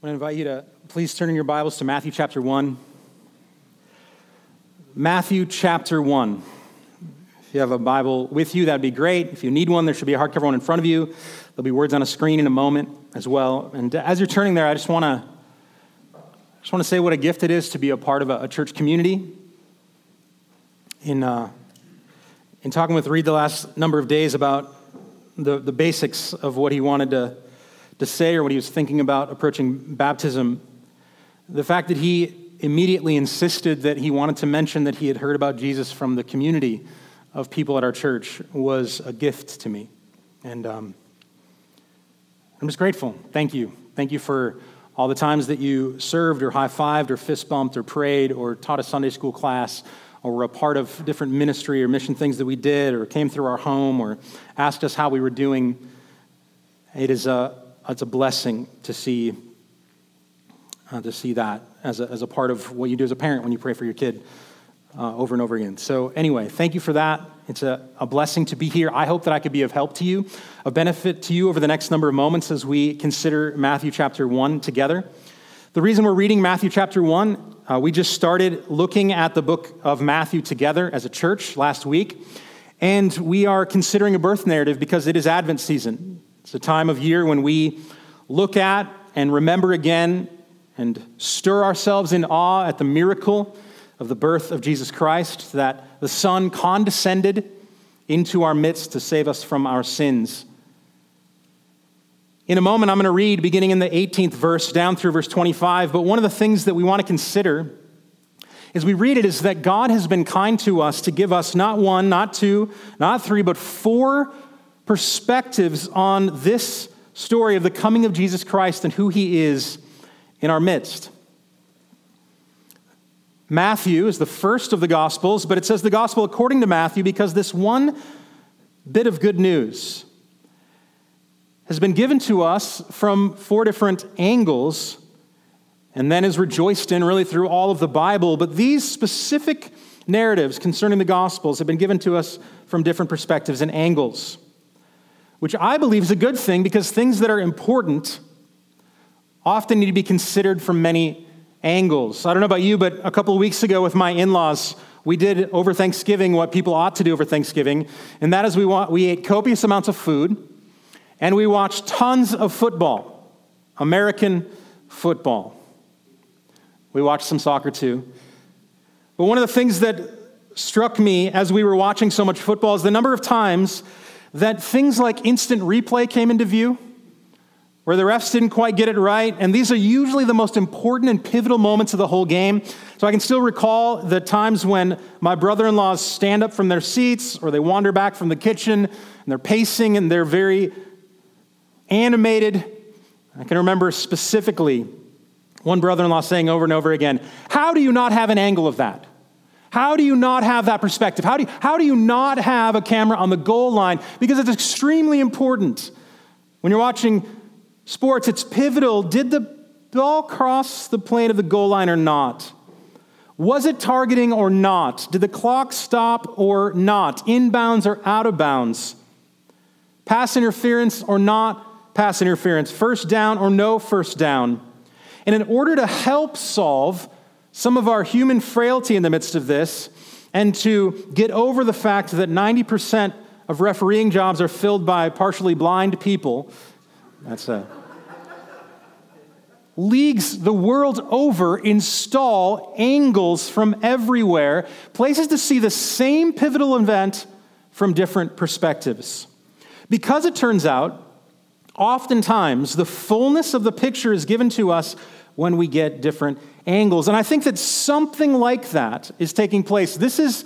I want to invite you to please turn in your Bibles to Matthew chapter 1. Matthew chapter 1. If you have a Bible with you, that'd be great. If you need one, there should be a hardcover one in front of you. There'll be words on a screen in a moment as well. And as you're turning there, I just want to just want to say what a gift it is to be a part of a, a church community. In, uh, in talking with Reed the last number of days about the, the basics of what he wanted to to say or what he was thinking about approaching baptism, the fact that he immediately insisted that he wanted to mention that he had heard about Jesus from the community of people at our church was a gift to me. And um, I'm just grateful. Thank you. Thank you for all the times that you served or high fived or fist bumped or prayed or taught a Sunday school class or were a part of different ministry or mission things that we did or came through our home or asked us how we were doing. It is a, it's a blessing to see, uh, to see that as a, as a part of what you do as a parent when you pray for your kid uh, over and over again. So, anyway, thank you for that. It's a, a blessing to be here. I hope that I could be of help to you, a benefit to you over the next number of moments as we consider Matthew chapter 1 together. The reason we're reading Matthew chapter 1, uh, we just started looking at the book of Matthew together as a church last week. And we are considering a birth narrative because it is Advent season. It's a time of year when we look at and remember again and stir ourselves in awe at the miracle of the birth of Jesus Christ, that the Son condescended into our midst to save us from our sins. In a moment, I'm going to read beginning in the 18th verse down through verse 25. But one of the things that we want to consider as we read it is that God has been kind to us to give us not one, not two, not three, but four perspectives on this story of the coming of Jesus Christ and who he is in our midst. Matthew is the first of the Gospels, but it says the Gospel according to Matthew because this one bit of good news has been given to us from four different angles and then is rejoiced in really through all of the Bible. But these specific narratives concerning the Gospels have been given to us from different perspectives and angles which I believe is a good thing because things that are important often need to be considered from many angles. I don't know about you, but a couple of weeks ago with my in laws, we did over Thanksgiving what people ought to do over Thanksgiving, and that is we, want, we ate copious amounts of food and we watched tons of football, American football. We watched some soccer too. But one of the things that struck me as we were watching so much football is the number of times that things like instant replay came into view, where the refs didn't quite get it right. And these are usually the most important and pivotal moments of the whole game. So I can still recall the times when my brother in laws stand up from their seats or they wander back from the kitchen and they're pacing and they're very animated. I can remember specifically one brother in law saying over and over again, How do you not have an angle of that? How do you not have that perspective? How do, you, how do you not have a camera on the goal line? Because it's extremely important. When you're watching sports, it's pivotal. Did the ball cross the plane of the goal line or not? Was it targeting or not? Did the clock stop or not? Inbounds or out of bounds? Pass interference or not pass interference? First down or no first down? And in order to help solve some of our human frailty in the midst of this and to get over the fact that 90% of refereeing jobs are filled by partially blind people. That's a. Leagues the world over install angles from everywhere, places to see the same pivotal event from different perspectives. Because it turns out, oftentimes the fullness of the picture is given to us when we get different angles. And I think that something like that is taking place. This is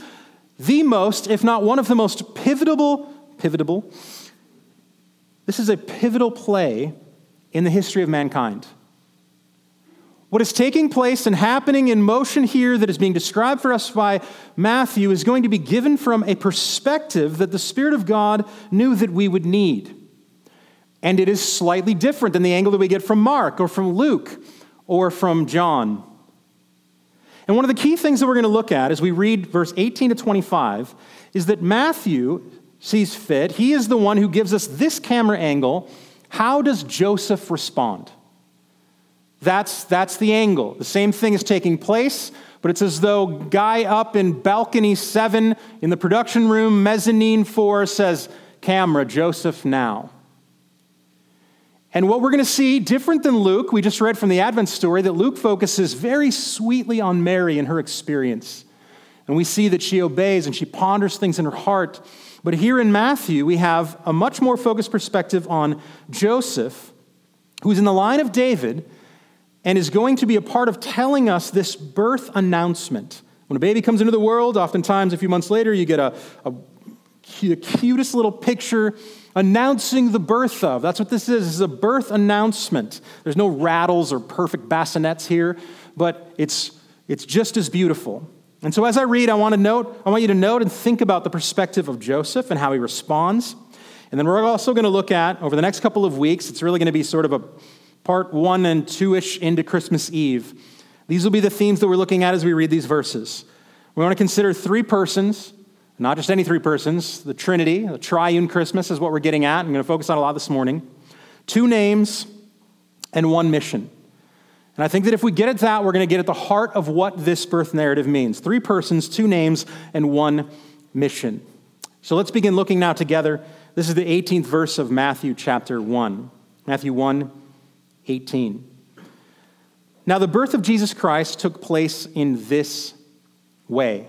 the most, if not one of the most pivotal, pivotal, this is a pivotal play in the history of mankind. What is taking place and happening in motion here that is being described for us by Matthew is going to be given from a perspective that the Spirit of God knew that we would need. And it is slightly different than the angle that we get from Mark or from Luke or from John. And one of the key things that we're going to look at as we read verse 18 to 25 is that Matthew sees fit. He is the one who gives us this camera angle. How does Joseph respond? That's, that's the angle. The same thing is taking place, but it's as though guy up in balcony seven in the production room, mezzanine four, says, Camera, Joseph now. And what we're going to see, different than Luke, we just read from the Advent story, that Luke focuses very sweetly on Mary and her experience. And we see that she obeys and she ponders things in her heart. But here in Matthew, we have a much more focused perspective on Joseph, who's in the line of David and is going to be a part of telling us this birth announcement. When a baby comes into the world, oftentimes a few months later, you get a, a, cutest little picture announcing the birth of. That's what this is. This is a birth announcement. There's no rattles or perfect bassinets here, but it's, it's just as beautiful. And so as I read, I want to note, I want you to note and think about the perspective of Joseph and how he responds. And then we're also going to look at, over the next couple of weeks, it's really going to be sort of a part one and two ish into Christmas Eve. These will be the themes that we're looking at as we read these verses. We want to consider three persons, not just any three persons, the Trinity, the triune Christmas is what we're getting at. I'm going to focus on a lot this morning. Two names and one mission. And I think that if we get at that, we're going to get at the heart of what this birth narrative means three persons, two names, and one mission. So let's begin looking now together. This is the 18th verse of Matthew chapter 1. Matthew 1, 18. Now, the birth of Jesus Christ took place in this way.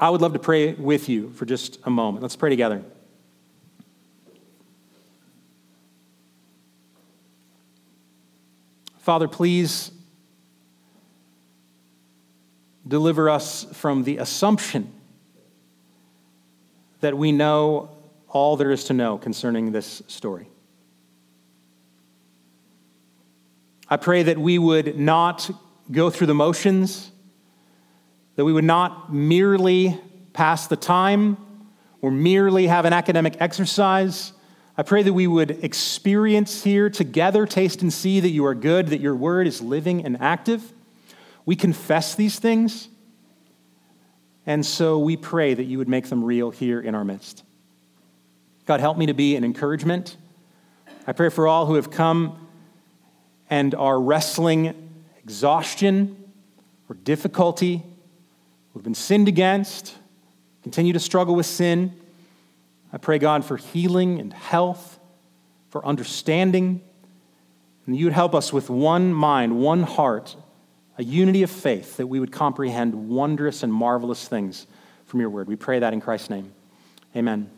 I would love to pray with you for just a moment. Let's pray together. Father, please deliver us from the assumption that we know all there is to know concerning this story. I pray that we would not go through the motions, that we would not merely pass the time or merely have an academic exercise. I pray that we would experience here together, taste and see that you are good, that your word is living and active. We confess these things, and so we pray that you would make them real here in our midst. God, help me to be an encouragement. I pray for all who have come and are wrestling exhaustion or difficulty, who've been sinned against, continue to struggle with sin. I pray, God, for healing and health, for understanding, and you would help us with one mind, one heart, a unity of faith, that we would comprehend wondrous and marvelous things from your word. We pray that in Christ's name. Amen.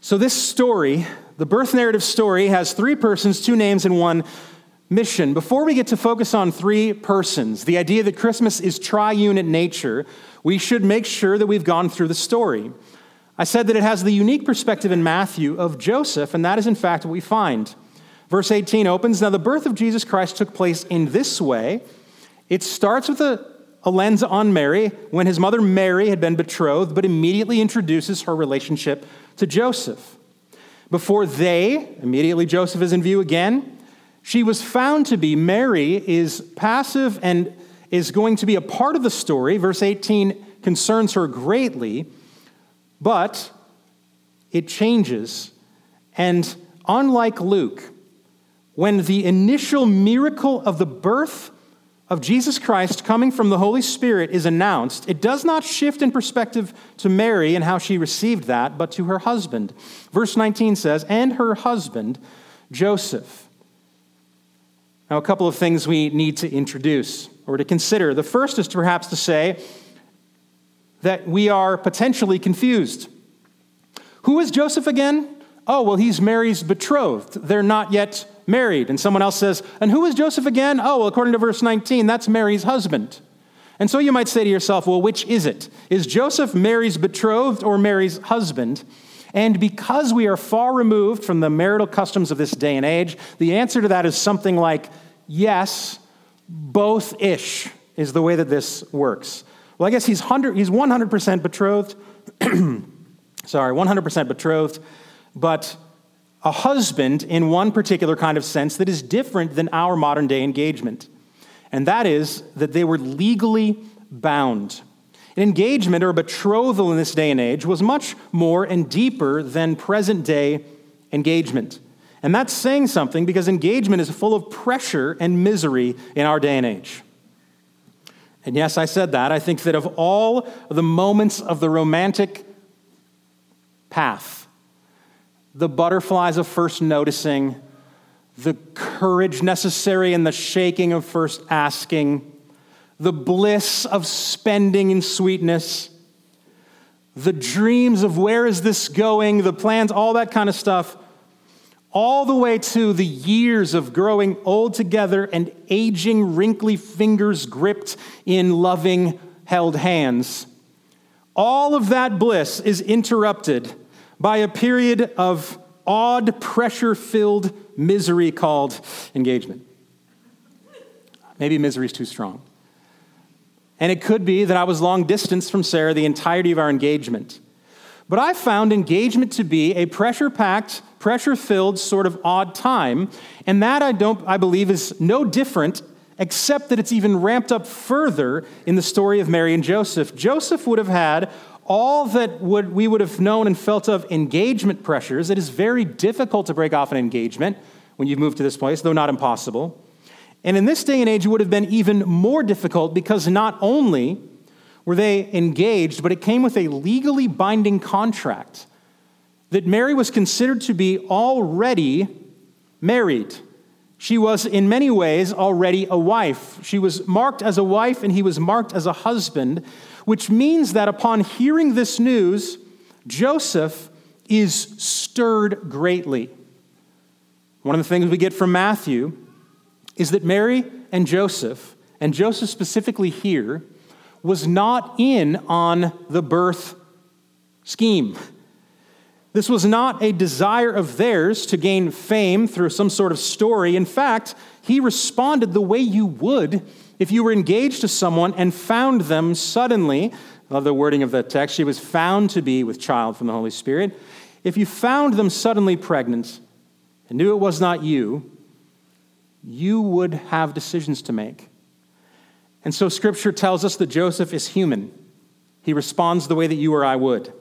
So, this story, the birth narrative story, has three persons, two names, and one mission. Before we get to focus on three persons, the idea that Christmas is triune in nature, we should make sure that we've gone through the story. I said that it has the unique perspective in Matthew of Joseph, and that is in fact what we find. Verse 18 opens Now, the birth of Jesus Christ took place in this way. It starts with a, a lens on Mary when his mother Mary had been betrothed, but immediately introduces her relationship to Joseph. Before they, immediately Joseph is in view again, she was found to be, Mary is passive and is going to be a part of the story. Verse 18 concerns her greatly, but it changes. And unlike Luke, when the initial miracle of the birth of Jesus Christ coming from the Holy Spirit is announced, it does not shift in perspective to Mary and how she received that, but to her husband. Verse 19 says, And her husband, Joseph. Now, a couple of things we need to introduce or to consider. The first is to perhaps to say that we are potentially confused. Who is Joseph again? Oh, well, he's Mary's betrothed. They're not yet married. And someone else says, And who is Joseph again? Oh, well, according to verse 19, that's Mary's husband. And so you might say to yourself, Well, which is it? Is Joseph Mary's betrothed or Mary's husband? And because we are far removed from the marital customs of this day and age, the answer to that is something like yes, both ish is the way that this works. Well, I guess he's, 100, he's 100% betrothed. Sorry, 100% betrothed, but a husband in one particular kind of sense that is different than our modern day engagement. And that is that they were legally bound. An engagement or a betrothal in this day and age was much more and deeper than present day engagement. And that's saying something because engagement is full of pressure and misery in our day and age. And yes, I said that. I think that of all the moments of the romantic path, the butterflies of first noticing, the courage necessary and the shaking of first asking, the bliss of spending in sweetness, the dreams of where is this going, the plans, all that kind of stuff, all the way to the years of growing old together and aging, wrinkly fingers gripped in loving, held hands. All of that bliss is interrupted by a period of odd, pressure filled misery called engagement. Maybe misery is too strong. And it could be that I was long distance from Sarah the entirety of our engagement. But I found engagement to be a pressure packed, pressure filled sort of odd time. And that I don't, I believe, is no different, except that it's even ramped up further in the story of Mary and Joseph. Joseph would have had all that would, we would have known and felt of engagement pressures. It is very difficult to break off an engagement when you've moved to this place, though not impossible. And in this day and age, it would have been even more difficult because not only were they engaged, but it came with a legally binding contract that Mary was considered to be already married. She was, in many ways, already a wife. She was marked as a wife, and he was marked as a husband which means that upon hearing this news, Joseph is stirred greatly. One of the things we get from Matthew is that Mary and Joseph, and Joseph specifically here, was not in on the birth scheme. This was not a desire of theirs to gain fame through some sort of story. In fact, he responded the way you would if you were engaged to someone and found them suddenly, I love the wording of the text, she was found to be with child from the Holy Spirit. If you found them suddenly pregnant and knew it was not you, you would have decisions to make. And so scripture tells us that Joseph is human. He responds the way that you or I would.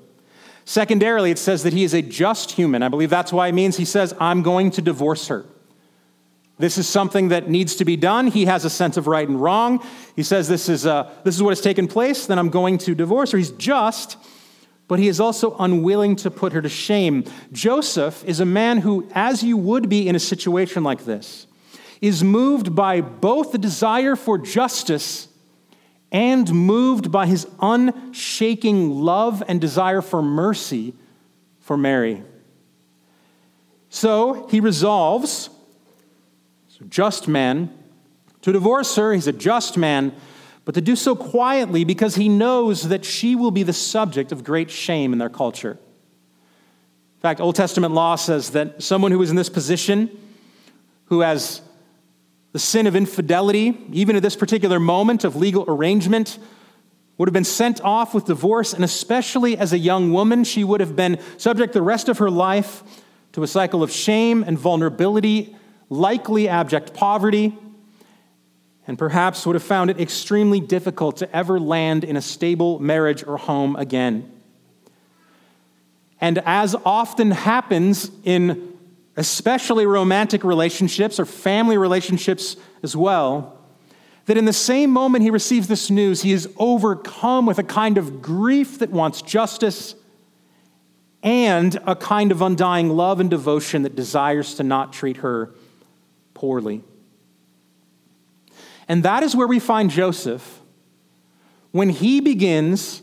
Secondarily, it says that he is a just human. I believe that's why it means he says, I'm going to divorce her. This is something that needs to be done. He has a sense of right and wrong. He says, This is, uh, this is what has taken place, then I'm going to divorce her. He's just, but he is also unwilling to put her to shame. Joseph is a man who, as you would be in a situation like this, is moved by both the desire for justice and moved by his unshaking love and desire for mercy for Mary. So he resolves so just man. To divorce her, he's a just man, but to do so quietly because he knows that she will be the subject of great shame in their culture. In fact, Old Testament law says that someone who is in this position, who has the sin of infidelity, even at this particular moment of legal arrangement, would have been sent off with divorce, and especially as a young woman, she would have been subject the rest of her life to a cycle of shame and vulnerability likely abject poverty, and perhaps would have found it extremely difficult to ever land in a stable marriage or home again. And as often happens in especially romantic relationships or family relationships as well, that in the same moment he receives this news, he is overcome with a kind of grief that wants justice and a kind of undying love and devotion that desires to not treat her poorly. And that is where we find Joseph when he begins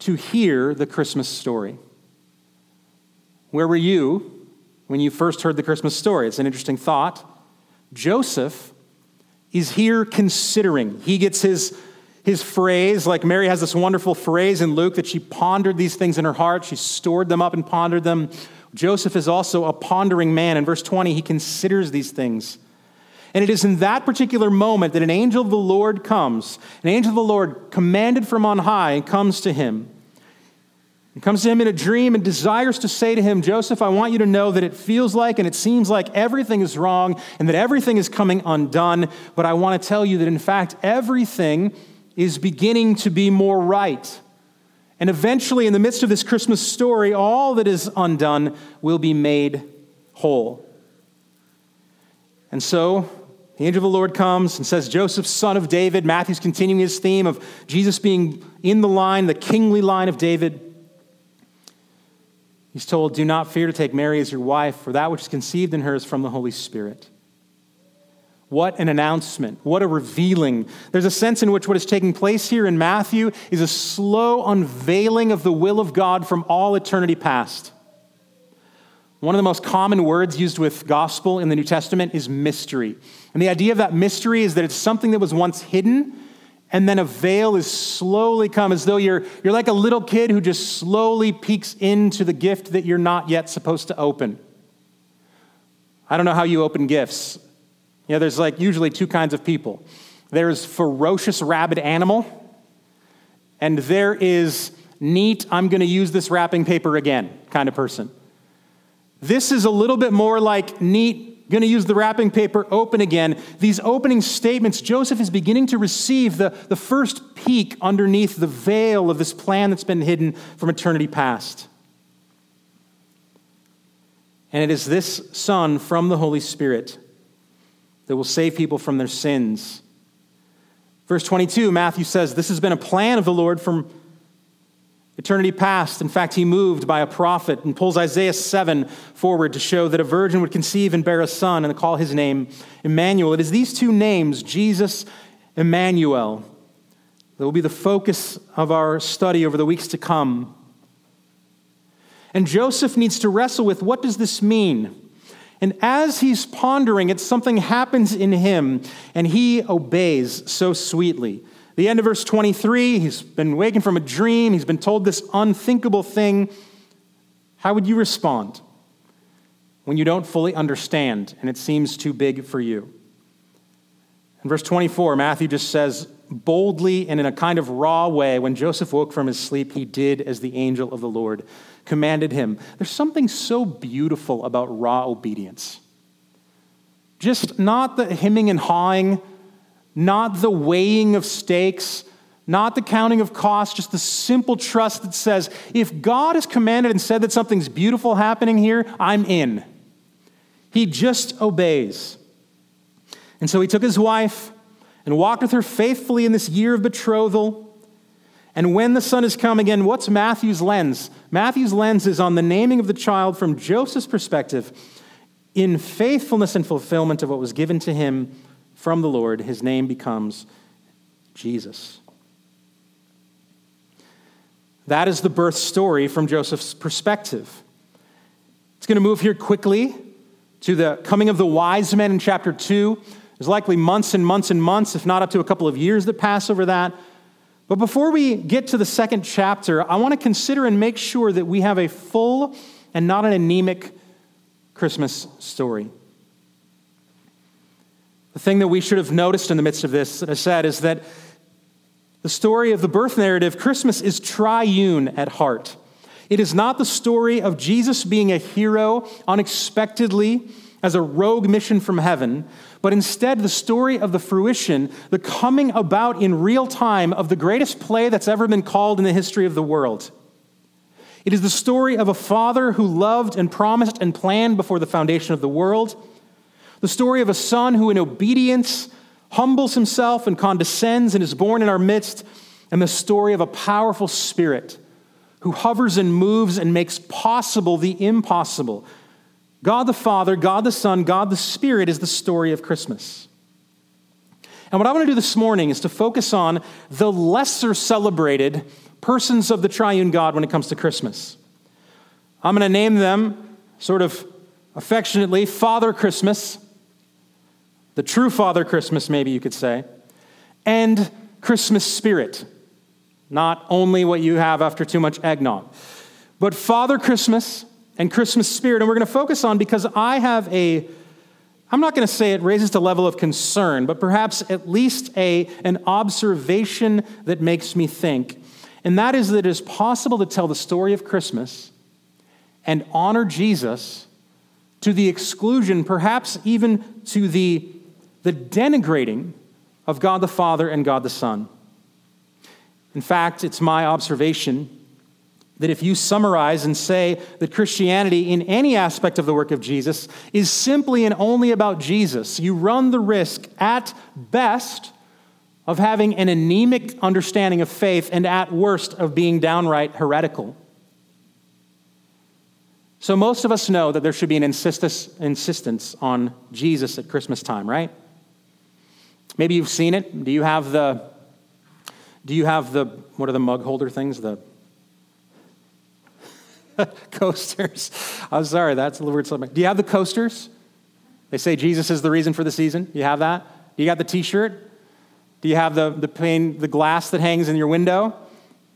to hear the Christmas story. Where were you when you first heard the Christmas story? It's an interesting thought. Joseph is here considering. He gets his, his phrase, like Mary has this wonderful phrase in Luke that she pondered these things in her heart, she stored them up and pondered them. Joseph is also a pondering man. In verse 20, he considers these things. And it is in that particular moment that an angel of the Lord comes. An angel of the Lord, commanded from on high, comes to him. He comes to him in a dream and desires to say to him, Joseph, I want you to know that it feels like and it seems like everything is wrong and that everything is coming undone. But I want to tell you that, in fact, everything is beginning to be more right. And eventually, in the midst of this Christmas story, all that is undone will be made whole. And so, the angel of the Lord comes and says, Joseph, son of David. Matthew's continuing his theme of Jesus being in the line, the kingly line of David. He's told, Do not fear to take Mary as your wife, for that which is conceived in her is from the Holy Spirit. What an announcement. What a revealing. There's a sense in which what is taking place here in Matthew is a slow unveiling of the will of God from all eternity past. One of the most common words used with gospel in the New Testament is mystery. And the idea of that mystery is that it's something that was once hidden and then a veil is slowly come as though you're, you're like a little kid who just slowly peeks into the gift that you're not yet supposed to open. I don't know how you open gifts. You know, there's like usually two kinds of people there's ferocious rabid animal, and there is neat, I'm going to use this wrapping paper again kind of person. This is a little bit more like neat, going to use the wrapping paper, open again. These opening statements, Joseph is beginning to receive the, the first peek underneath the veil of this plan that's been hidden from eternity past. And it is this Son from the Holy Spirit that will save people from their sins. Verse 22, Matthew says, This has been a plan of the Lord from eternity passed. In fact, he moved by a prophet and pulls Isaiah 7 forward to show that a virgin would conceive and bear a son and call his name Emmanuel. It is these two names, Jesus, Emmanuel, that will be the focus of our study over the weeks to come. And Joseph needs to wrestle with what does this mean? And as he's pondering it, something happens in him, and he obeys so sweetly. The end of verse 23, he's been waking from a dream, he's been told this unthinkable thing. How would you respond when you don't fully understand and it seems too big for you? In verse 24, Matthew just says, boldly and in a kind of raw way, when Joseph woke from his sleep, he did as the angel of the Lord commanded him. There's something so beautiful about raw obedience. Just not the hemming and hawing not the weighing of stakes, not the counting of costs, just the simple trust that says, if God has commanded and said that something's beautiful happening here, I'm in. He just obeys. And so he took his wife and walked with her faithfully in this year of betrothal. And when the son has come again, what's Matthew's lens? Matthew's lens is on the naming of the child from Joseph's perspective in faithfulness and fulfillment of what was given to him from the Lord, his name becomes Jesus. That is the birth story from Joseph's perspective. It's going to move here quickly to the coming of the wise men in chapter 2. There's likely months and months and months, if not up to a couple of years, that pass over that. But before we get to the second chapter, I want to consider and make sure that we have a full and not an anemic Christmas story. The thing that we should have noticed in the midst of this, that I said, is that the story of the birth narrative, Christmas, is triune at heart. It is not the story of Jesus being a hero unexpectedly as a rogue mission from heaven, but instead the story of the fruition, the coming about in real time of the greatest play that's ever been called in the history of the world. It is the story of a father who loved and promised and planned before the foundation of the world the story of a son who, in obedience, humbles himself and condescends and is born in our midst, and the story of a powerful spirit who hovers and moves and makes possible the impossible. God the Father, God the Son, God the Spirit is the story of Christmas. And what I want to do this morning is to focus on the lesser celebrated persons of the triune God when it comes to Christmas. I'm going to name them sort of affectionately Father Christmas, the true Father Christmas, maybe you could say, and Christmas spirit. Not only what you have after too much eggnog, but Father Christmas and Christmas spirit. And we're going to focus on because I have a, I'm not going to say it raises the level of concern, but perhaps at least a, an observation that makes me think. And that is that it is possible to tell the story of Christmas and honor Jesus to the exclusion, perhaps even to the, the denigrating of God the Father and God the Son. In fact, it's my observation that if you summarize and say that Christianity, in any aspect of the work of Jesus, is simply and only about Jesus, you run the risk, at best, of having an anemic understanding of faith, and at worst, of being downright heretical. So, most of us know that there should be an insistence on Jesus at Christmas time, right? Maybe you've seen it. Do you have the do you have the, what are the mug holder things? The coasters. I'm sorry, that's a little weird. Do you have the coasters? They say Jesus is the reason for the season. You have that? Do you got the t shirt? Do you have the, the, pane, the glass that hangs in your window?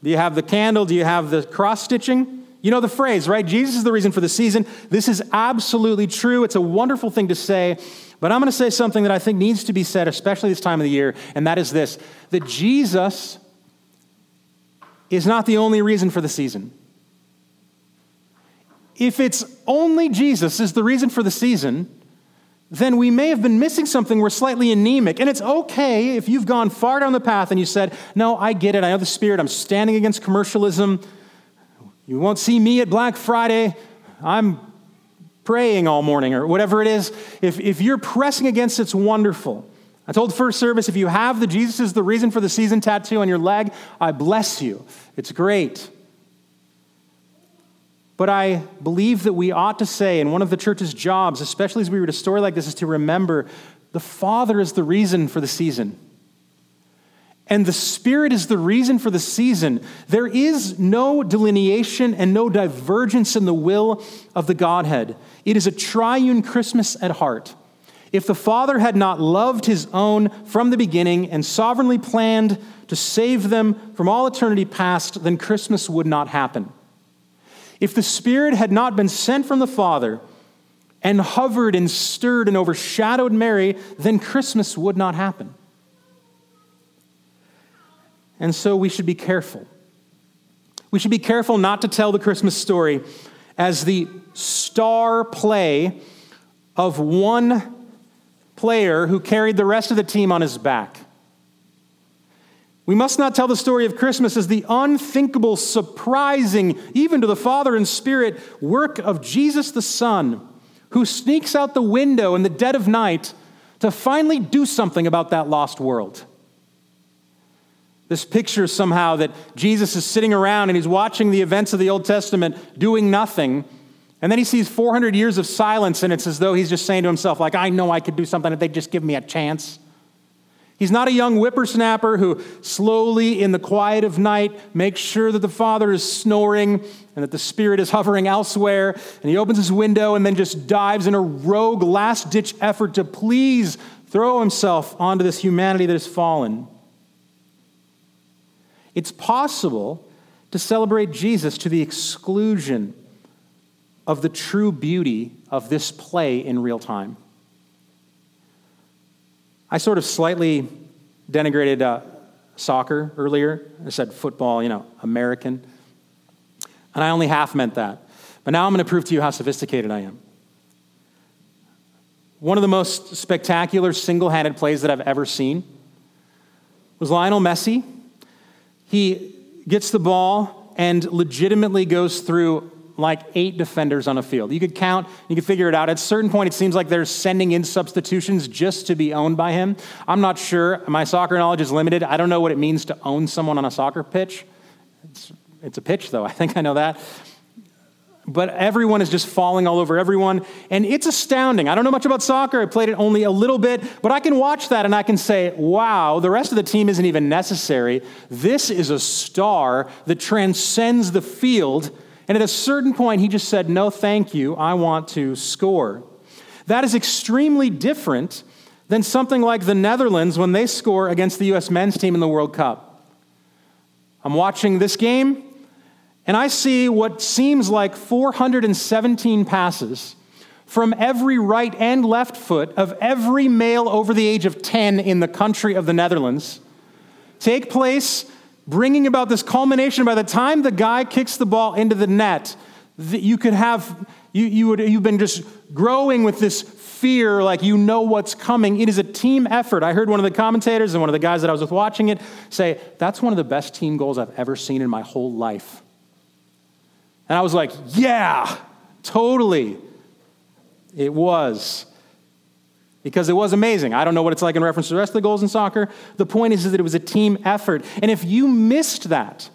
Do you have the candle? Do you have the cross stitching? You know the phrase, right? Jesus is the reason for the season. This is absolutely true. It's a wonderful thing to say. But I'm going to say something that I think needs to be said, especially this time of the year, and that is this that Jesus is not the only reason for the season. If it's only Jesus is the reason for the season, then we may have been missing something. We're slightly anemic. And it's okay if you've gone far down the path and you said, No, I get it. I know the Spirit. I'm standing against commercialism. You won't see me at Black Friday. I'm praying all morning or whatever it is. If, if you're pressing against it, it's wonderful. I told first service if you have the Jesus is the reason for the season tattoo on your leg, I bless you. It's great. But I believe that we ought to say, and one of the church's jobs, especially as we read a story like this, is to remember the Father is the reason for the season. And the Spirit is the reason for the season. There is no delineation and no divergence in the will of the Godhead. It is a triune Christmas at heart. If the Father had not loved his own from the beginning and sovereignly planned to save them from all eternity past, then Christmas would not happen. If the Spirit had not been sent from the Father and hovered and stirred and overshadowed Mary, then Christmas would not happen. And so we should be careful. We should be careful not to tell the Christmas story as the star play of one player who carried the rest of the team on his back. We must not tell the story of Christmas as the unthinkable, surprising, even to the Father and Spirit, work of Jesus the Son, who sneaks out the window in the dead of night to finally do something about that lost world. This picture somehow that Jesus is sitting around and he's watching the events of the Old Testament doing nothing and then he sees 400 years of silence, and it's as though he's just saying to himself, like, I know I could do something if they'd just give me a chance. He's not a young whippersnapper who slowly, in the quiet of night, makes sure that the father is snoring and that the spirit is hovering elsewhere. And he opens his window and then just dives in a rogue, last ditch effort to please throw himself onto this humanity that has fallen. It's possible to celebrate Jesus to the exclusion of the true beauty of this play in real time. I sort of slightly denigrated uh, soccer earlier. I said football, you know, American. And I only half meant that. But now I'm going to prove to you how sophisticated I am. One of the most spectacular single handed plays that I've ever seen was Lionel Messi. He gets the ball and legitimately goes through like eight defenders on a field. You could count, you could figure it out. At a certain point, it seems like they're sending in substitutions just to be owned by him. I'm not sure. My soccer knowledge is limited. I don't know what it means to own someone on a soccer pitch. It's, it's a pitch, though. I think I know that. But everyone is just falling all over everyone. And it's astounding. I don't know much about soccer. I played it only a little bit. But I can watch that and I can say, wow, the rest of the team isn't even necessary. This is a star that transcends the field and at a certain point, he just said, No, thank you. I want to score. That is extremely different than something like the Netherlands when they score against the U.S. men's team in the World Cup. I'm watching this game, and I see what seems like 417 passes from every right and left foot of every male over the age of 10 in the country of the Netherlands take place bringing about this culmination. By the time the guy kicks the ball into the net you could have you, you would, you've been just growing with this fear like you know what's coming. It is a team effort. I heard one of the commentators and one of the guys that i was with watching it say that's one of the best team goals i've ever seen in my whole life and i was like yeah totally it was because it was amazing. I don't know what it's like in reference to the rest of the goals in soccer. The point is, is that it was a team effort. And if you missed that,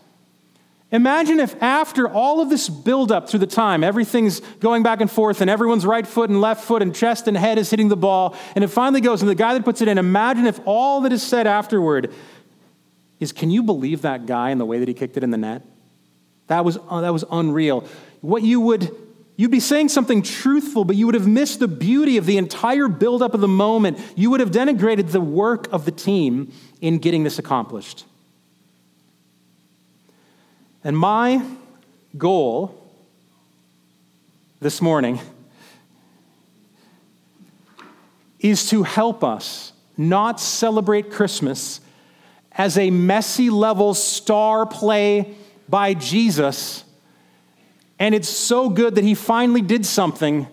imagine if after all of this buildup through the time, everything's going back and forth, and everyone's right foot and left foot and chest and head is hitting the ball, and it finally goes, and the guy that puts it in, imagine if all that is said afterward is, Can you believe that guy and the way that he kicked it in the net? That was, uh, that was unreal. What you would You'd be saying something truthful, but you would have missed the beauty of the entire buildup of the moment. You would have denigrated the work of the team in getting this accomplished. And my goal this morning is to help us not celebrate Christmas as a Messi level star play by Jesus and it's so good that he finally did something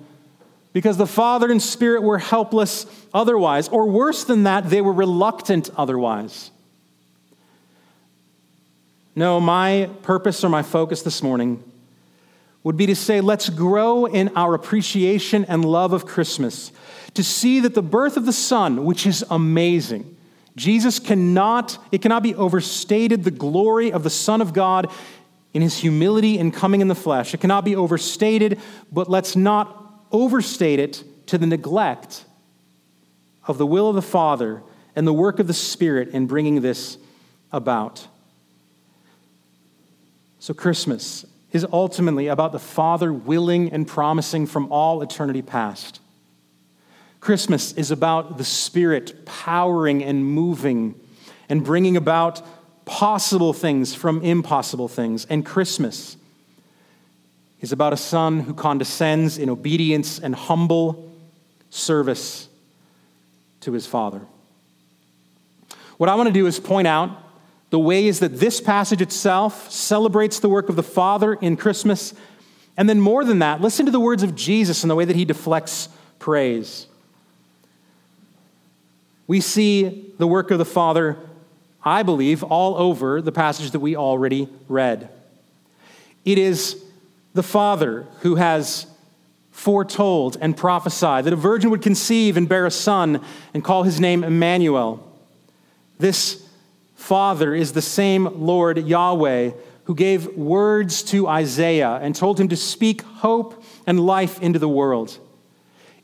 because the Father and Spirit were helpless otherwise. Or worse than that, they were reluctant otherwise. No, my purpose or my focus this morning would be to say, let's grow in our appreciation and love of Christmas, to see that the birth of the Son, which is amazing, Jesus cannot, it cannot be overstated the glory of the Son of God in his humility and coming in the flesh. It cannot be overstated, but let's not overstate it to the neglect of the will of the Father and the work of the Spirit in bringing this about. So, Christmas is ultimately about the Father willing and promising from all eternity past. Christmas is about the Spirit powering and moving and bringing about possible things from impossible things. And Christmas is about a son who condescends in obedience and humble service to his father. What I want to do is point out the ways that this passage itself celebrates the work of the Father in Christmas. And then, more than that, listen to the words of Jesus and the way that he deflects praise. We see the work of the Father I believe, all over the passage that we already read. It is the Father who has foretold and prophesied that a virgin would conceive and bear a son and call his name Emmanuel. This Father is the same Lord Yahweh who gave words to Isaiah and told him to speak hope and life into the world.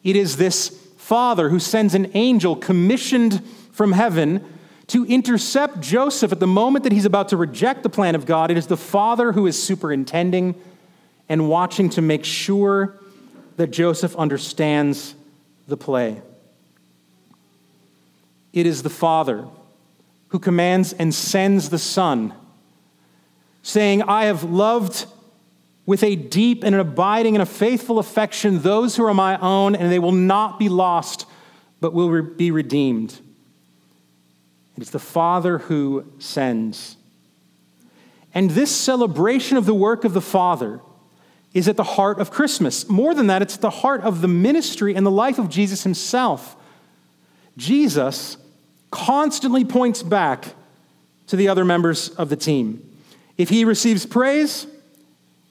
It is this Father who sends an angel commissioned from heaven to intercept Joseph at the moment that he's about to reject the plan of God. It is the father who is superintending and watching to make sure that Joseph understands the play. It is the father who commands and sends the son, saying, I have loved with a deep and an abiding and a faithful affection those who are my own, and they will not be lost, but will be redeemed. It's the Father who sends. And this celebration of the work of the Father is at the heart of Christmas. More than that, it's at the heart of the ministry and the life of Jesus himself. Jesus constantly points back to the other members of the team. If he receives praise,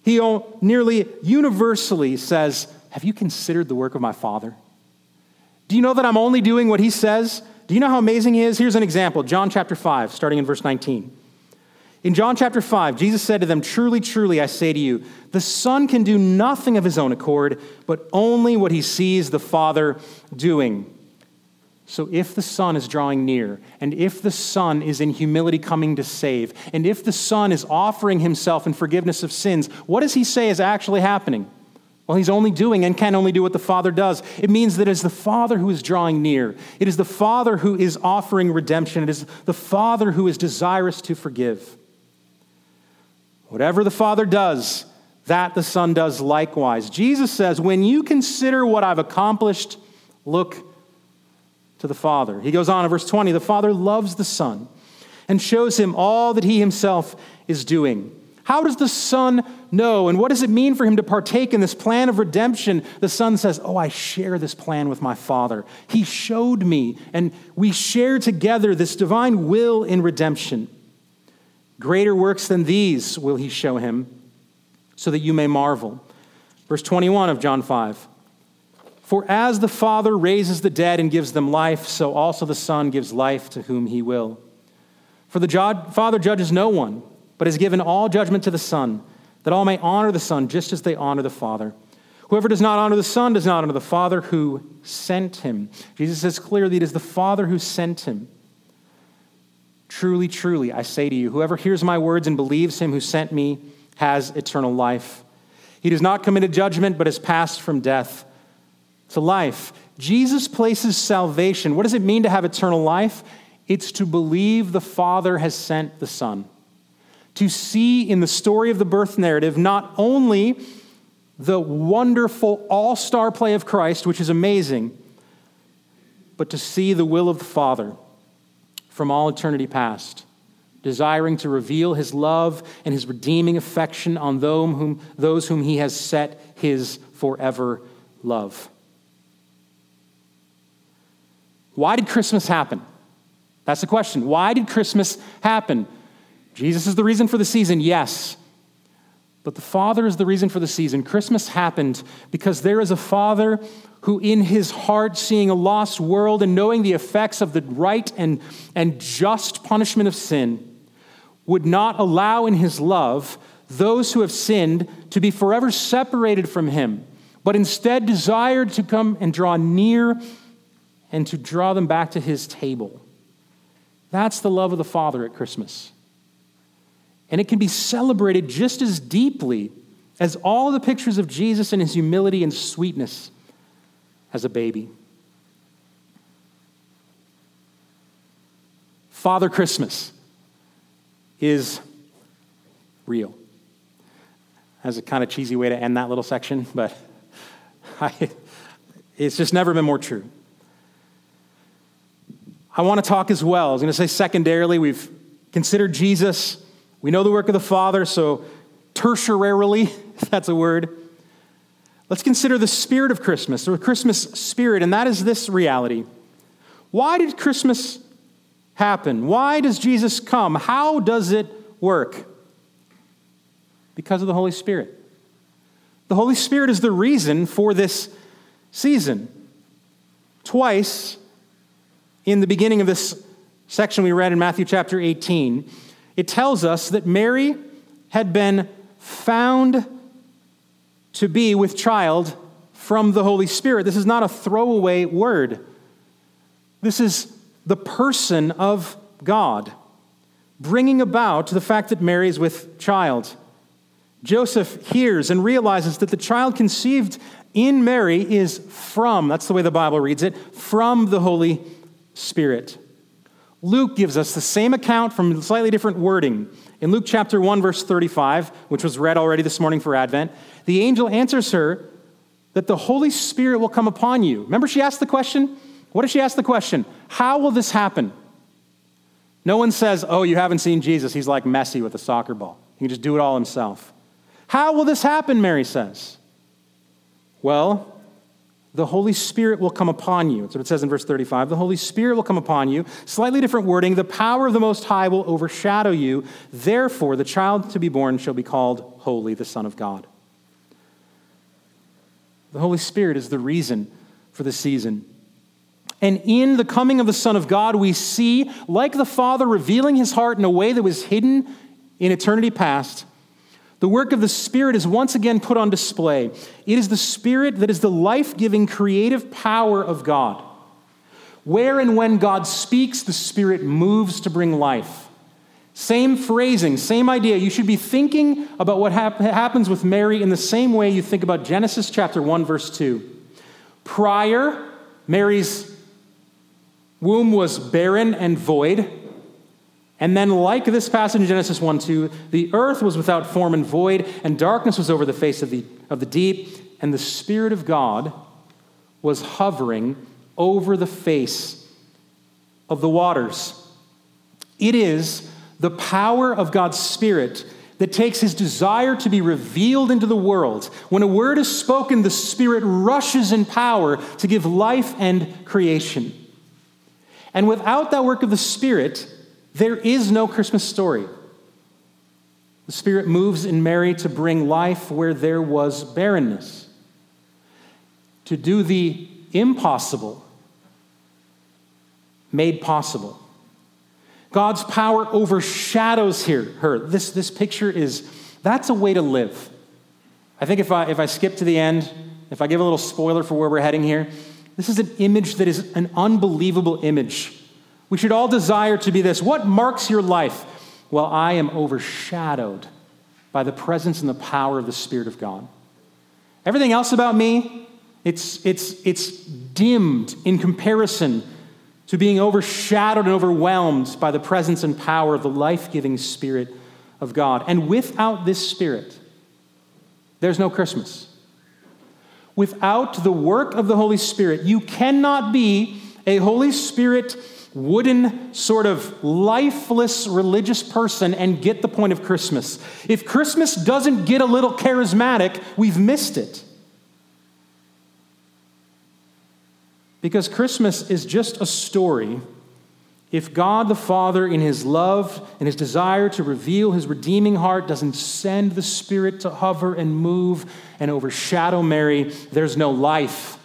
he nearly universally says, Have you considered the work of my Father? Do you know that I'm only doing what he says? Do you know how amazing he is? Here's an example John chapter 5, starting in verse 19. In John chapter 5, Jesus said to them, Truly, truly, I say to you, the Son can do nothing of his own accord, but only what he sees the Father doing. So, if the Son is drawing near, and if the Son is in humility coming to save, and if the Son is offering himself in forgiveness of sins, what does he say is actually happening? Well, he's only doing and can only do what the Father does. It means that it is the Father who is drawing near, it is the Father who is offering redemption, it is the Father who is desirous to forgive. Whatever the Father does, that the Son does likewise. Jesus says, When you consider what I've accomplished, look to the Father. He goes on in verse 20 The Father loves the Son and shows him all that he himself is doing. How does the Son know? And what does it mean for him to partake in this plan of redemption? The Son says, Oh, I share this plan with my Father. He showed me, and we share together this divine will in redemption. Greater works than these will he show him, so that you may marvel. Verse 21 of John 5. For as the Father raises the dead and gives them life, so also the Son gives life to whom he will. For the Father judges no one, but has given all judgment to the Son, that all may honor the Son just as they honor the Father. Whoever does not honor the Son does not honor the Father who sent him. Jesus says clearly it is the Father who sent him. Truly, truly, I say to you, whoever hears my words and believes him who sent me has eternal life. He does not commit a judgment, but has passed from death to life. Jesus places salvation. What does it mean to have eternal life? It's to believe the Father has sent the Son. To see in the story of the birth narrative not only the wonderful all star play of Christ, which is amazing, but to see the will of the Father from all eternity past, desiring to reveal his love and his redeeming affection on those whom he has set his forever love. Why did Christmas happen? That's the question. Why did Christmas happen? Jesus is the reason for the season, yes. But the Father is the reason for the season. Christmas happened because there is a Father who, in his heart, seeing a lost world and knowing the effects of the right and, and just punishment of sin, would not allow in his love those who have sinned to be forever separated from him, but instead desired to come and draw near and to draw them back to his table. That's the love of the Father at Christmas. And it can be celebrated just as deeply as all the pictures of Jesus and his humility and sweetness as a baby. Father Christmas is real. That's a kind of cheesy way to end that little section, but I, it's just never been more true. I want to talk as well. I was going to say secondarily, we've considered Jesus. We know the work of the Father, so tertiarily, if that's a word, Let's consider the spirit of Christmas, or Christmas spirit, and that is this reality. Why did Christmas happen? Why does Jesus come? How does it work? Because of the Holy Spirit. The Holy Spirit is the reason for this season. Twice in the beginning of this section we read in Matthew chapter 18, it tells us that Mary had been found to be with child from the Holy Spirit. This is not a throwaway word. This is the person of God bringing about the fact that Mary is with child. Joseph hears and realizes that the child conceived in Mary is from, that's the way the Bible reads it, from the Holy Spirit. Luke gives us the same account from slightly different wording. In Luke chapter 1, verse 35, which was read already this morning for Advent, the angel answers her that the Holy Spirit will come upon you. Remember, she asked the question? What did she ask the question? How will this happen? No one says, Oh, you haven't seen Jesus. He's like Messi with a soccer ball. He can just do it all himself. How will this happen? Mary says. Well, the Holy Spirit will come upon you. That's what it says in verse 35. The Holy Spirit will come upon you. Slightly different wording. The power of the Most High will overshadow you. Therefore, the child to be born shall be called Holy, the Son of God. The Holy Spirit is the reason for the season. And in the coming of the Son of God, we see, like the Father revealing his heart in a way that was hidden in eternity past, the work of the Spirit is once again put on display. It is the Spirit that is the life giving, creative power of God. Where and when God speaks, the Spirit moves to bring life. Same phrasing, same idea. You should be thinking about what hap- happens with Mary in the same way you think about Genesis chapter 1, verse 2. Prior, Mary's womb was barren and void. And then, like this passage in Genesis 1 2, the earth was without form and void, and darkness was over the face of the, of the deep, and the Spirit of God was hovering over the face of the waters. It is the power of God's Spirit that takes his desire to be revealed into the world. When a word is spoken, the Spirit rushes in power to give life and creation. And without that work of the Spirit, there is no Christmas story. The Spirit moves in Mary to bring life where there was barrenness, to do the impossible made possible. God's power overshadows here, her. This, this picture is, that's a way to live. I think if I, if I skip to the end, if I give a little spoiler for where we're heading here, this is an image that is an unbelievable image we should all desire to be this. What marks your life? Well, I am overshadowed by the presence and the power of the Spirit of God. Everything else about me, it's, it's, it's dimmed in comparison to being overshadowed and overwhelmed by the presence and power of the life giving Spirit of God. And without this Spirit, there's no Christmas. Without the work of the Holy Spirit, you cannot be a Holy Spirit wooden, sort of lifeless religious person and get the point of Christmas. If Christmas doesn't get a little charismatic, we've missed it. Because Christmas is just a story. If God the Father, in his love and his desire to reveal his redeeming heart, doesn't send the Spirit to hover and move and overshadow Mary, there's no life.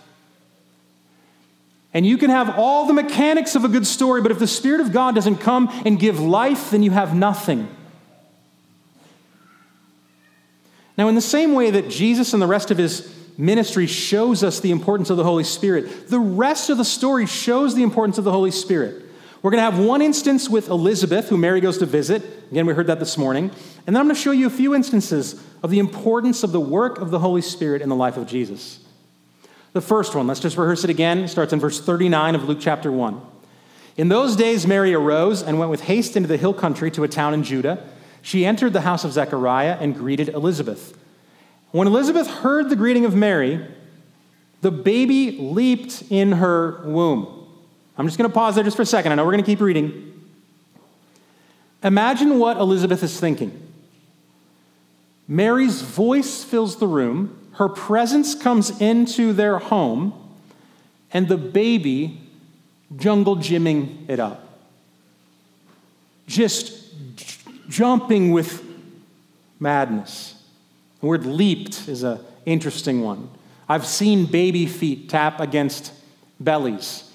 And you can have all the mechanics of a good story, but if the Spirit of God doesn't come and give life, then you have nothing. Now, in the same way that Jesus and the rest of his ministry shows us the importance of the Holy Spirit, the rest of the story shows the importance of the Holy Spirit. We're going to have one instance with Elizabeth, who Mary goes to visit. Again, we heard that this morning. And then I'm going to show you a few instances of the importance of the work of the Holy Spirit in the life of Jesus. The first one, let's just rehearse it again, starts in verse 39 of Luke chapter 1. In those days, Mary arose and went with haste into the hill country to a town in Judah. She entered the house of Zechariah and greeted Elizabeth. When Elizabeth heard the greeting of Mary, the baby leaped in her womb. I'm just going to pause there just for a second. I know we're going to keep reading. Imagine what Elizabeth is thinking. Mary's voice fills the room her presence comes into their home, and the baby jungle gymming it up. Just jumping with madness. The word leaped is an interesting one. I've seen baby feet tap against bellies,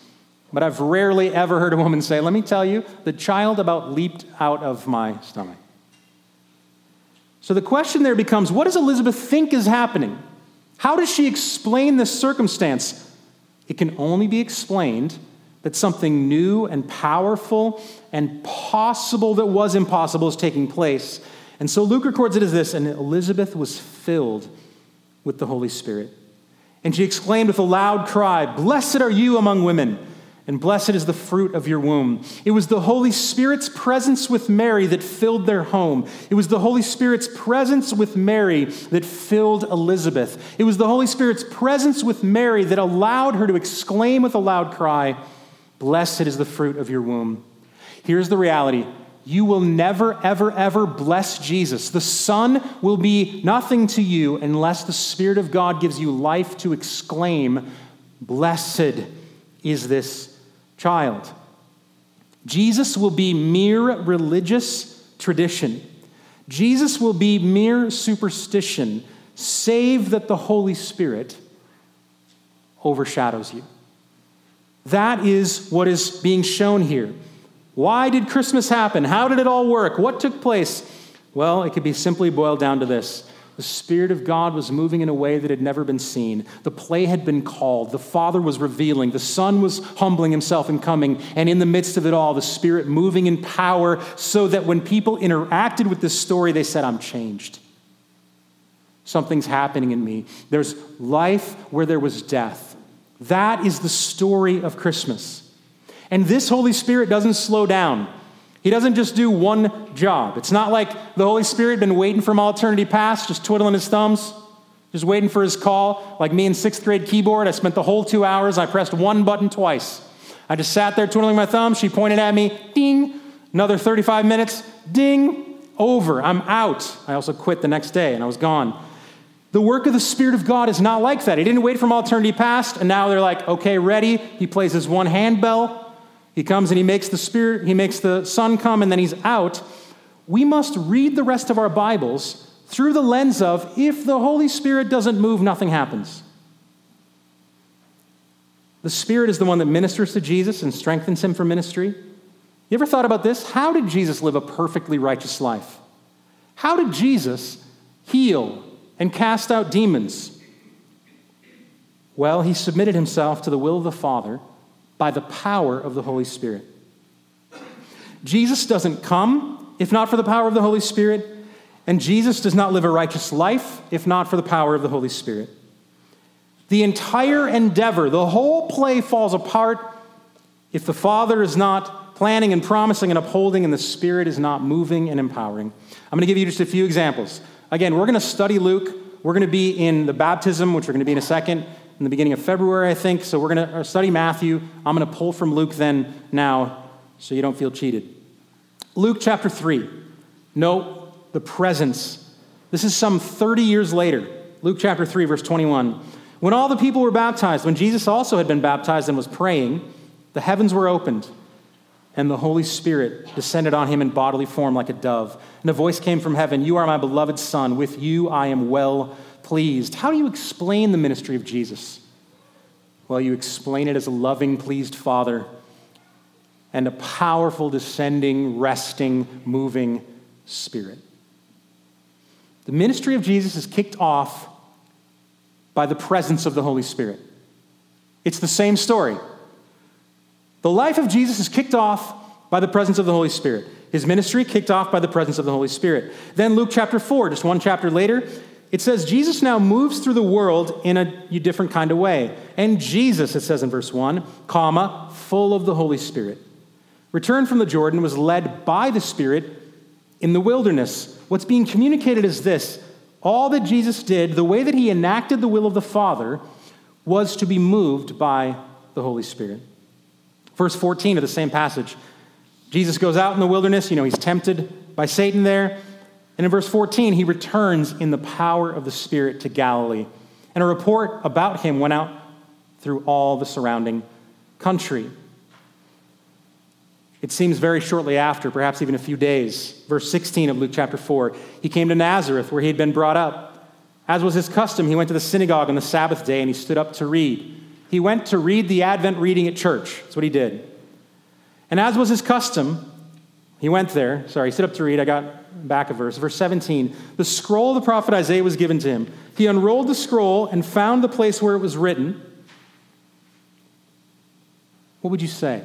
but I've rarely ever heard a woman say, Let me tell you, the child about leaped out of my stomach. So the question there becomes what does Elizabeth think is happening? How does she explain this circumstance? It can only be explained that something new and powerful and possible that was impossible is taking place. And so Luke records it as this and Elizabeth was filled with the Holy Spirit. And she exclaimed with a loud cry, Blessed are you among women and blessed is the fruit of your womb. It was the Holy Spirit's presence with Mary that filled their home. It was the Holy Spirit's presence with Mary that filled Elizabeth. It was the Holy Spirit's presence with Mary that allowed her to exclaim with a loud cry, Blessed is the fruit of your womb. Here's the reality you will never, ever, ever bless Jesus. The Son will be nothing to you unless the Spirit of God gives you life to exclaim, Blessed is this child. Jesus will be mere religious tradition. Jesus will be mere superstition, save that the Holy Spirit overshadows you. That is what is being shown here. Why did Christmas happen? How did it all work? What took place? Well, it could be simply boiled down to this the Spirit of God was moving in a way that had never been seen. The play had been called. The Father was revealing. The Son was humbling himself and coming. And in the midst of it all, the Spirit moving in power so that when people interacted with this story, they said, I'm changed. Something's happening in me. There's life where there was death. That is the story of Christmas. And this Holy Spirit doesn't slow down. He doesn't just do one job. It's not like the Holy Spirit been waiting from all eternity past, just twiddling his thumbs, just waiting for his call. Like me in sixth grade keyboard, I spent the whole two hours, I pressed one button twice. I just sat there twiddling my thumbs. She pointed at me, ding. Another 35 minutes, ding, over. I'm out. I also quit the next day and I was gone. The work of the Spirit of God is not like that. He didn't wait from all eternity past, and now they're like, okay, ready. He plays his one handbell, he comes and he makes the spirit, he makes the Son come, and then he's out. We must read the rest of our Bibles through the lens of if the Holy Spirit doesn't move, nothing happens. The Spirit is the one that ministers to Jesus and strengthens him for ministry. You ever thought about this? How did Jesus live a perfectly righteous life? How did Jesus heal and cast out demons? Well, he submitted himself to the will of the Father by the power of the Holy Spirit. Jesus doesn't come if not for the power of the Holy Spirit, and Jesus does not live a righteous life if not for the power of the Holy Spirit. The entire endeavor, the whole play falls apart if the Father is not planning and promising and upholding, and the Spirit is not moving and empowering. I'm going to give you just a few examples. Again, we're going to study Luke. We're going to be in the baptism, which we're going to be in a second in the beginning of February, I think. So we're going to uh, study Matthew. I'm going to pull from Luke then now so you don't feel cheated. Luke chapter 3. Note the presence. This is some 30 years later. Luke chapter 3, verse 21. When all the people were baptized, when Jesus also had been baptized and was praying, the heavens were opened, and the Holy Spirit descended on him in bodily form like a dove. And a voice came from heaven You are my beloved Son. With you I am well pleased. How do you explain the ministry of Jesus? Well, you explain it as a loving, pleased Father and a powerful, descending, resting, moving Spirit. The ministry of Jesus is kicked off by the presence of the Holy Spirit. It's the same story. The life of Jesus is kicked off by the presence of the Holy Spirit. His ministry kicked off by the presence of the Holy Spirit. Then Luke chapter 4, just one chapter later, it says Jesus now moves through the world in a different kind of way. And Jesus, it says in verse 1, comma, full of the Holy Spirit, returned from the Jordan, was led by the Spirit in the wilderness. What's being communicated is this all that Jesus did, the way that he enacted the will of the Father, was to be moved by the Holy Spirit. Verse 14 of the same passage Jesus goes out in the wilderness. You know, he's tempted by Satan there. And in verse 14, he returns in the power of the Spirit to Galilee. And a report about him went out through all the surrounding country. It seems very shortly after, perhaps even a few days, verse 16 of Luke chapter 4, he came to Nazareth where he had been brought up. As was his custom, he went to the synagogue on the Sabbath day and he stood up to read. He went to read the Advent reading at church. That's what he did. And as was his custom, he went there. Sorry, he stood up to read. I got back a verse, verse 17. The scroll of the prophet Isaiah was given to him. He unrolled the scroll and found the place where it was written. What would you say?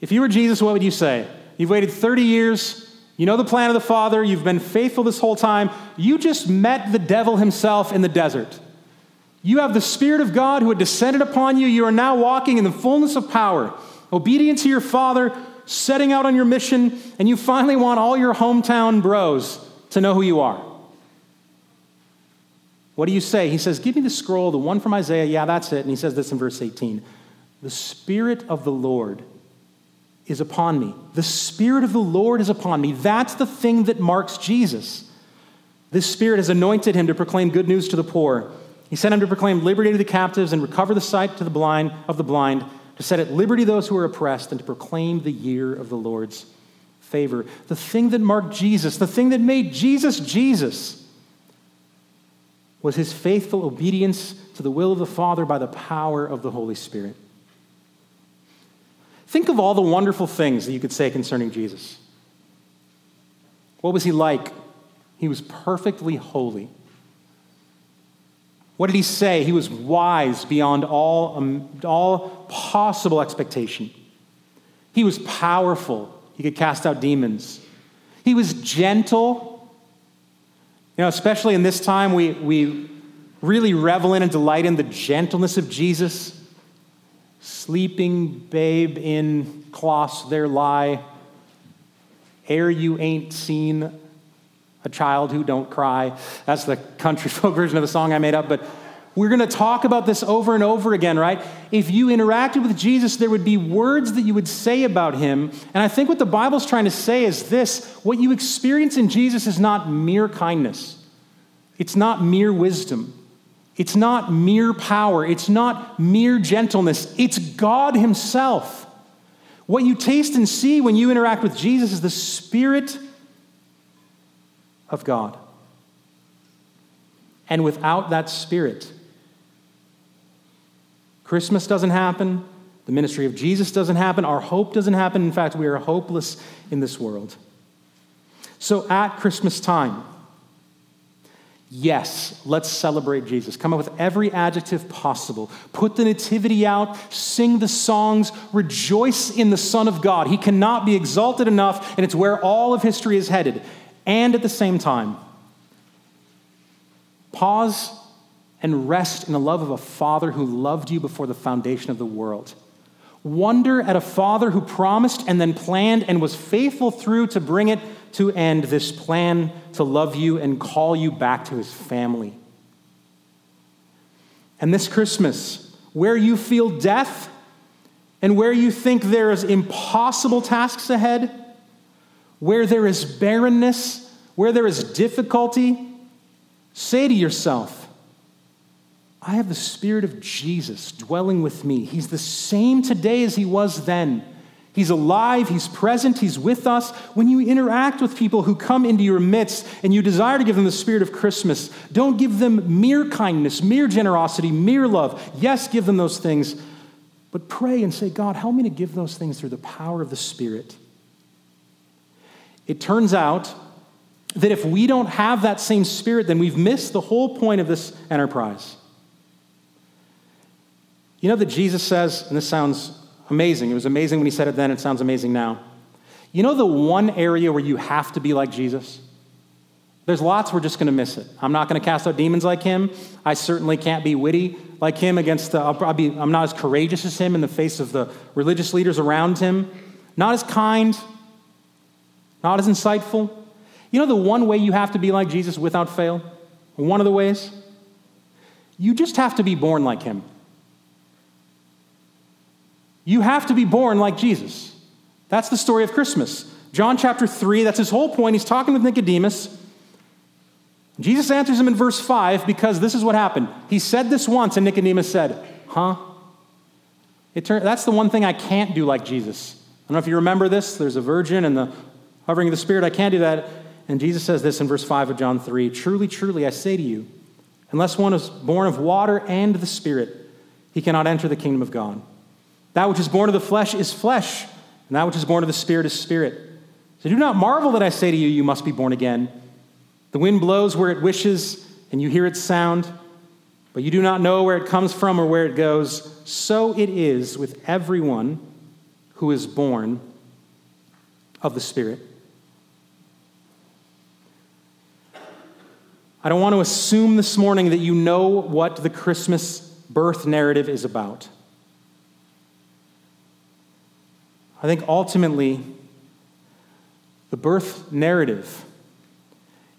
If you were Jesus, what would you say? You've waited 30 years. You know the plan of the Father. You've been faithful this whole time. You just met the devil himself in the desert. You have the Spirit of God who had descended upon you. You are now walking in the fullness of power, obedient to your Father, setting out on your mission, and you finally want all your hometown bros to know who you are. What do you say? He says, Give me the scroll, the one from Isaiah. Yeah, that's it. And he says this in verse 18 The Spirit of the Lord is upon me. The Spirit of the Lord is upon me. That's the thing that marks Jesus. This Spirit has anointed him to proclaim good news to the poor. He sent him to proclaim liberty to the captives and recover the sight to the blind of the blind, to set at liberty those who are oppressed, and to proclaim the year of the Lord's favor. The thing that marked Jesus, the thing that made Jesus Jesus, was his faithful obedience to the will of the Father by the power of the Holy Spirit. Think of all the wonderful things that you could say concerning Jesus. What was he like? He was perfectly holy. What did he say? He was wise beyond all, um, all possible expectation. He was powerful. He could cast out demons. He was gentle. You know, especially in this time, we, we really revel in and delight in the gentleness of Jesus. Sleeping babe in cloths there lie. Ere you ain't seen a child who don't cry. That's the country folk version of the song I made up, but we're going to talk about this over and over again, right? If you interacted with Jesus, there would be words that you would say about him. And I think what the Bible's trying to say is this what you experience in Jesus is not mere kindness, it's not mere wisdom, it's not mere power, it's not mere gentleness, it's God Himself. What you taste and see when you interact with Jesus is the Spirit of God. And without that Spirit, Christmas doesn't happen, the ministry of Jesus doesn't happen, our hope doesn't happen. In fact, we are hopeless in this world. So at Christmas time, Yes, let's celebrate Jesus. Come up with every adjective possible. Put the nativity out, sing the songs, rejoice in the Son of God. He cannot be exalted enough, and it's where all of history is headed. And at the same time, pause and rest in the love of a Father who loved you before the foundation of the world. Wonder at a Father who promised and then planned and was faithful through to bring it to end this plan to love you and call you back to his family. And this Christmas, where you feel death and where you think there is impossible tasks ahead, where there is barrenness, where there is difficulty, say to yourself, I have the Spirit of Jesus dwelling with me. He's the same today as he was then. He's alive, He's present, He's with us. When you interact with people who come into your midst and you desire to give them the spirit of Christmas, don't give them mere kindness, mere generosity, mere love. Yes, give them those things, but pray and say, God, help me to give those things through the power of the Spirit. It turns out that if we don't have that same spirit, then we've missed the whole point of this enterprise. You know that Jesus says, and this sounds Amazing. It was amazing when he said it then, it sounds amazing now. You know the one area where you have to be like Jesus? There's lots we're just going to miss it. I'm not going to cast out demons like him. I certainly can't be witty like him against the, I'll be, I'm not as courageous as him in the face of the religious leaders around him. Not as kind, not as insightful. You know the one way you have to be like Jesus without fail? One of the ways? You just have to be born like him. You have to be born like Jesus. That's the story of Christmas. John chapter 3, that's his whole point. He's talking with Nicodemus. Jesus answers him in verse 5 because this is what happened. He said this once, and Nicodemus said, Huh? It that's the one thing I can't do like Jesus. I don't know if you remember this. There's a virgin and the hovering of the Spirit. I can't do that. And Jesus says this in verse 5 of John 3 Truly, truly, I say to you, unless one is born of water and the Spirit, he cannot enter the kingdom of God. That which is born of the flesh is flesh, and that which is born of the Spirit is spirit. So do not marvel that I say to you, you must be born again. The wind blows where it wishes, and you hear its sound, but you do not know where it comes from or where it goes. So it is with everyone who is born of the Spirit. I don't want to assume this morning that you know what the Christmas birth narrative is about. I think ultimately, the birth narrative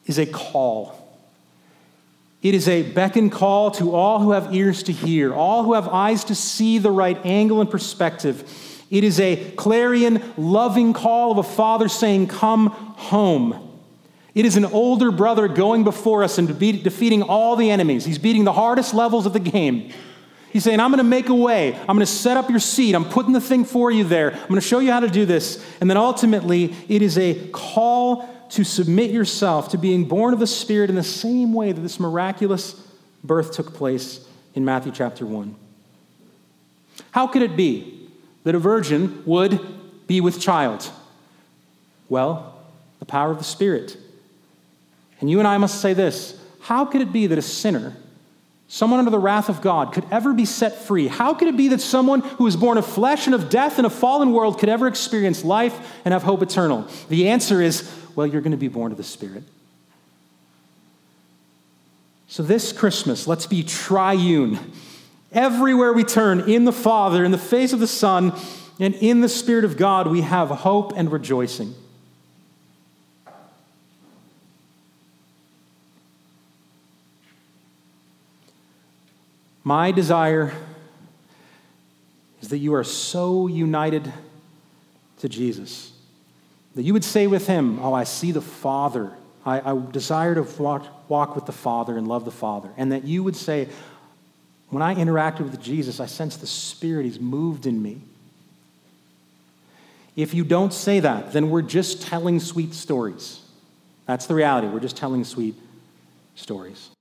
is a call. It is a beckon call to all who have ears to hear, all who have eyes to see the right angle and perspective. It is a clarion, loving call of a father saying, Come home. It is an older brother going before us and defeating all the enemies. He's beating the hardest levels of the game. He's saying, I'm going to make a way. I'm going to set up your seat. I'm putting the thing for you there. I'm going to show you how to do this. And then ultimately, it is a call to submit yourself to being born of the Spirit in the same way that this miraculous birth took place in Matthew chapter 1. How could it be that a virgin would be with child? Well, the power of the Spirit. And you and I must say this how could it be that a sinner someone under the wrath of God, could ever be set free? How could it be that someone who is born of flesh and of death in a fallen world could ever experience life and have hope eternal? The answer is well, you're going to be born of the Spirit. So, this Christmas, let's be triune. Everywhere we turn, in the Father, in the face of the Son, and in the Spirit of God, we have hope and rejoicing. My desire is that you are so united to Jesus that you would say with him, Oh, I see the Father. I, I desire to walk, walk with the Father and love the Father. And that you would say, When I interacted with Jesus, I sense the Spirit. He's moved in me. If you don't say that, then we're just telling sweet stories. That's the reality. We're just telling sweet stories.